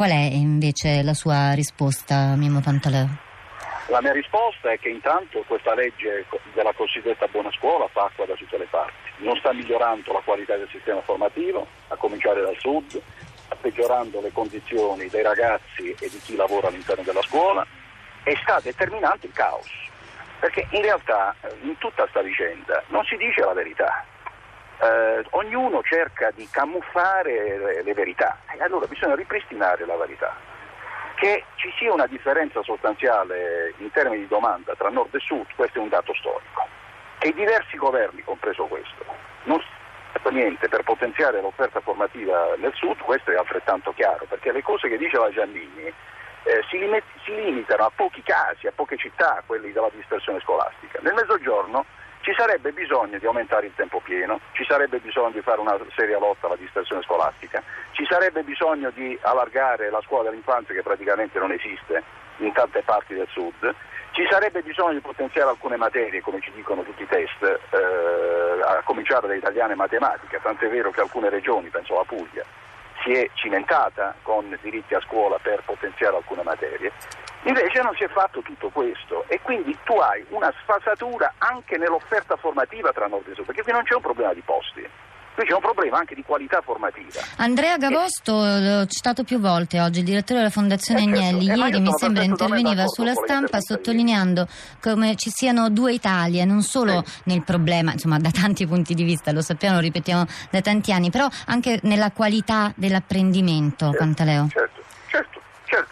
Qual è invece la sua risposta, Mimmo Pantaleo? La mia risposta è che intanto questa legge della cosiddetta buona scuola fa acqua da tutte le parti, non sta migliorando la qualità del sistema formativo, a cominciare dal sud, sta peggiorando le condizioni dei ragazzi e di chi lavora all'interno della scuola e sta determinando il caos. Perché in realtà in tutta questa vicenda non si dice la verità eh, ognuno cerca di camuffare le, le verità e allora bisogna ripristinare la verità. Che ci sia una differenza sostanziale in termini di domanda tra nord e sud, questo è un dato storico. Che diversi governi, compreso questo, non fatto niente per potenziare l'offerta formativa nel sud, questo è altrettanto chiaro, perché le cose che diceva Giannini eh, si, lim- si, limitano a pochi casi, a poche città, quelli della dispersione scolastica. Nel mezzogiorno ci sarebbe bisogno di aumentare il tempo pieno, ci sarebbe bisogno di fare una seria lotta alla dispersione scolastica, ci sarebbe bisogno di allargare la scuola dell'infanzia che praticamente non esiste in tante parti del sud, ci sarebbe bisogno di potenziare alcune materie, come ci dicono tutti i test, eh, a cominciare da italiano e matematica, tant'è vero che alcune regioni, penso alla Puglia, si è cimentata con diritti a scuola per potenziare alcune materie Invece non si è fatto tutto questo e quindi tu hai una sfasatura anche nell'offerta formativa tra nord e sud, perché qui non c'è un problema di posti. Qui c'è un problema anche di qualità formativa. Andrea Gavosto, l'ho citato più volte oggi, il direttore della Fondazione eh certo. Agnelli, certo. ieri mi sembra interveniva sulla stampa sottolineando come ci siano due Italie, non solo sì. nel problema, insomma da tanti punti di vista, lo sappiamo, lo ripetiamo da tanti anni, però anche nella qualità dell'apprendimento, certo, Pantaleo. Certo, certo.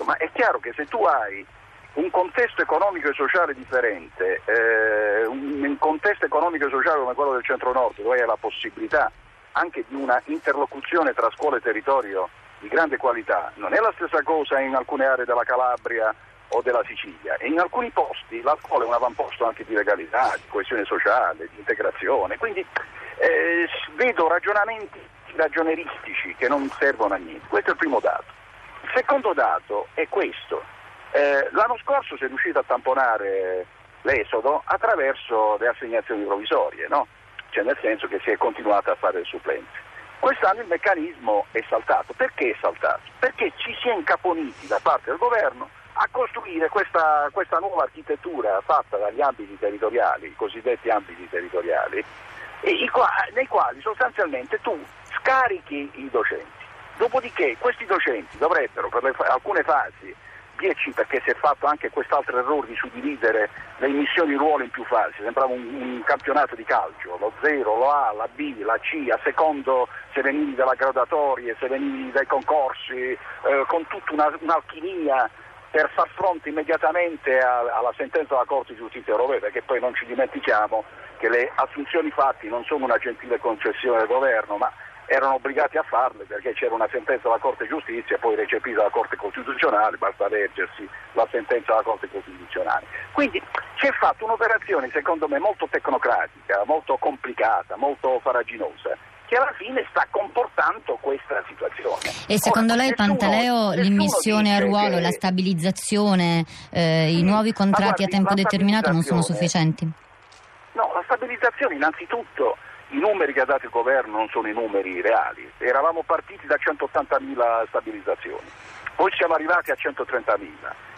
Ma è chiaro che se tu hai un contesto economico e sociale differente, eh, un contesto economico e sociale come quello del centro-nord, dove hai la possibilità anche di una interlocuzione tra scuola e territorio di grande qualità, non è la stessa cosa in alcune aree della Calabria o della Sicilia. E in alcuni posti la scuola è un avamposto anche di legalità, di coesione sociale, di integrazione, quindi eh, vedo ragionamenti ragionieristici che non servono a niente, questo è il primo dato. Il secondo dato è questo. Eh, l'anno scorso si è riuscito a tamponare l'esodo attraverso le assegnazioni provvisorie, no? cioè nel senso che si è continuato a fare le supplenze. Quest'anno il meccanismo è saltato. Perché è saltato? Perché ci si è incaponiti da parte del governo a costruire questa, questa nuova architettura fatta dagli ambiti territoriali, i cosiddetti ambiti territoriali, nei quali sostanzialmente tu scarichi i docenti Dopodiché questi docenti dovrebbero per le, alcune fasi 10 perché si è fatto anche quest'altro errore di suddividere le immissioni ruolo in più fasi, sembrava un, un, campionato di calcio, lo 0, lo A, la B, la C, a secondo se venivi dalla graduatoria, se venivi dai concorsi, eh, con tutta una, un'alchimia per far fronte immediatamente a, alla sentenza della Corte di Giustizia europea, perché poi non ci dimentichiamo che le assunzioni fatte non sono una gentile concessione del governo, ma erano obbligati a farle perché c'era una sentenza della Corte di Giustizia poi recepita dalla Corte Costituzionale, basta leggersi la sentenza della Corte Costituzionale. Quindi si è fatta un'operazione secondo me molto tecnocratica, molto complicata, molto faraginosa che alla fine sta comportando questa situazione. E secondo Ora, lei nessuno, Pantaleo l'immissione a ruolo, che... la stabilizzazione, eh, i nuovi contratti guardi, a tempo determinato non sono sufficienti? No, la stabilizzazione innanzitutto i numeri che ha dato il governo non sono i numeri reali, eravamo partiti da 180.000 stabilizzazioni, poi siamo arrivati a 130.000,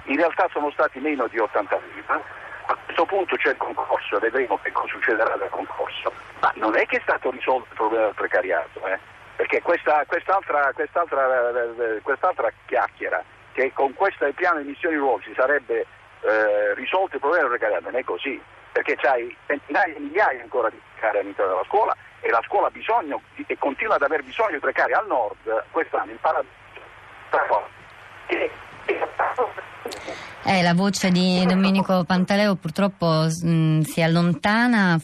in realtà sono stati meno di 80.000, a questo punto c'è il concorso, vedremo che cosa succederà dal concorso, ma non è che è stato risolto il problema del precariato, eh? perché questa, quest'altra, quest'altra, quest'altra, chiacchiera che con questo piano di emissioni di ruoli si sarebbe eh, risolto il problema del precariato non è così perché c'hai centinaia di migliaia ancora di precari all'interno della scuola e la scuola ha bisogno e continua ad aver bisogno di precari al nord quest'anno in paradiso. Eh, la voce di Domenico Pantaleo purtroppo mh, si allontana.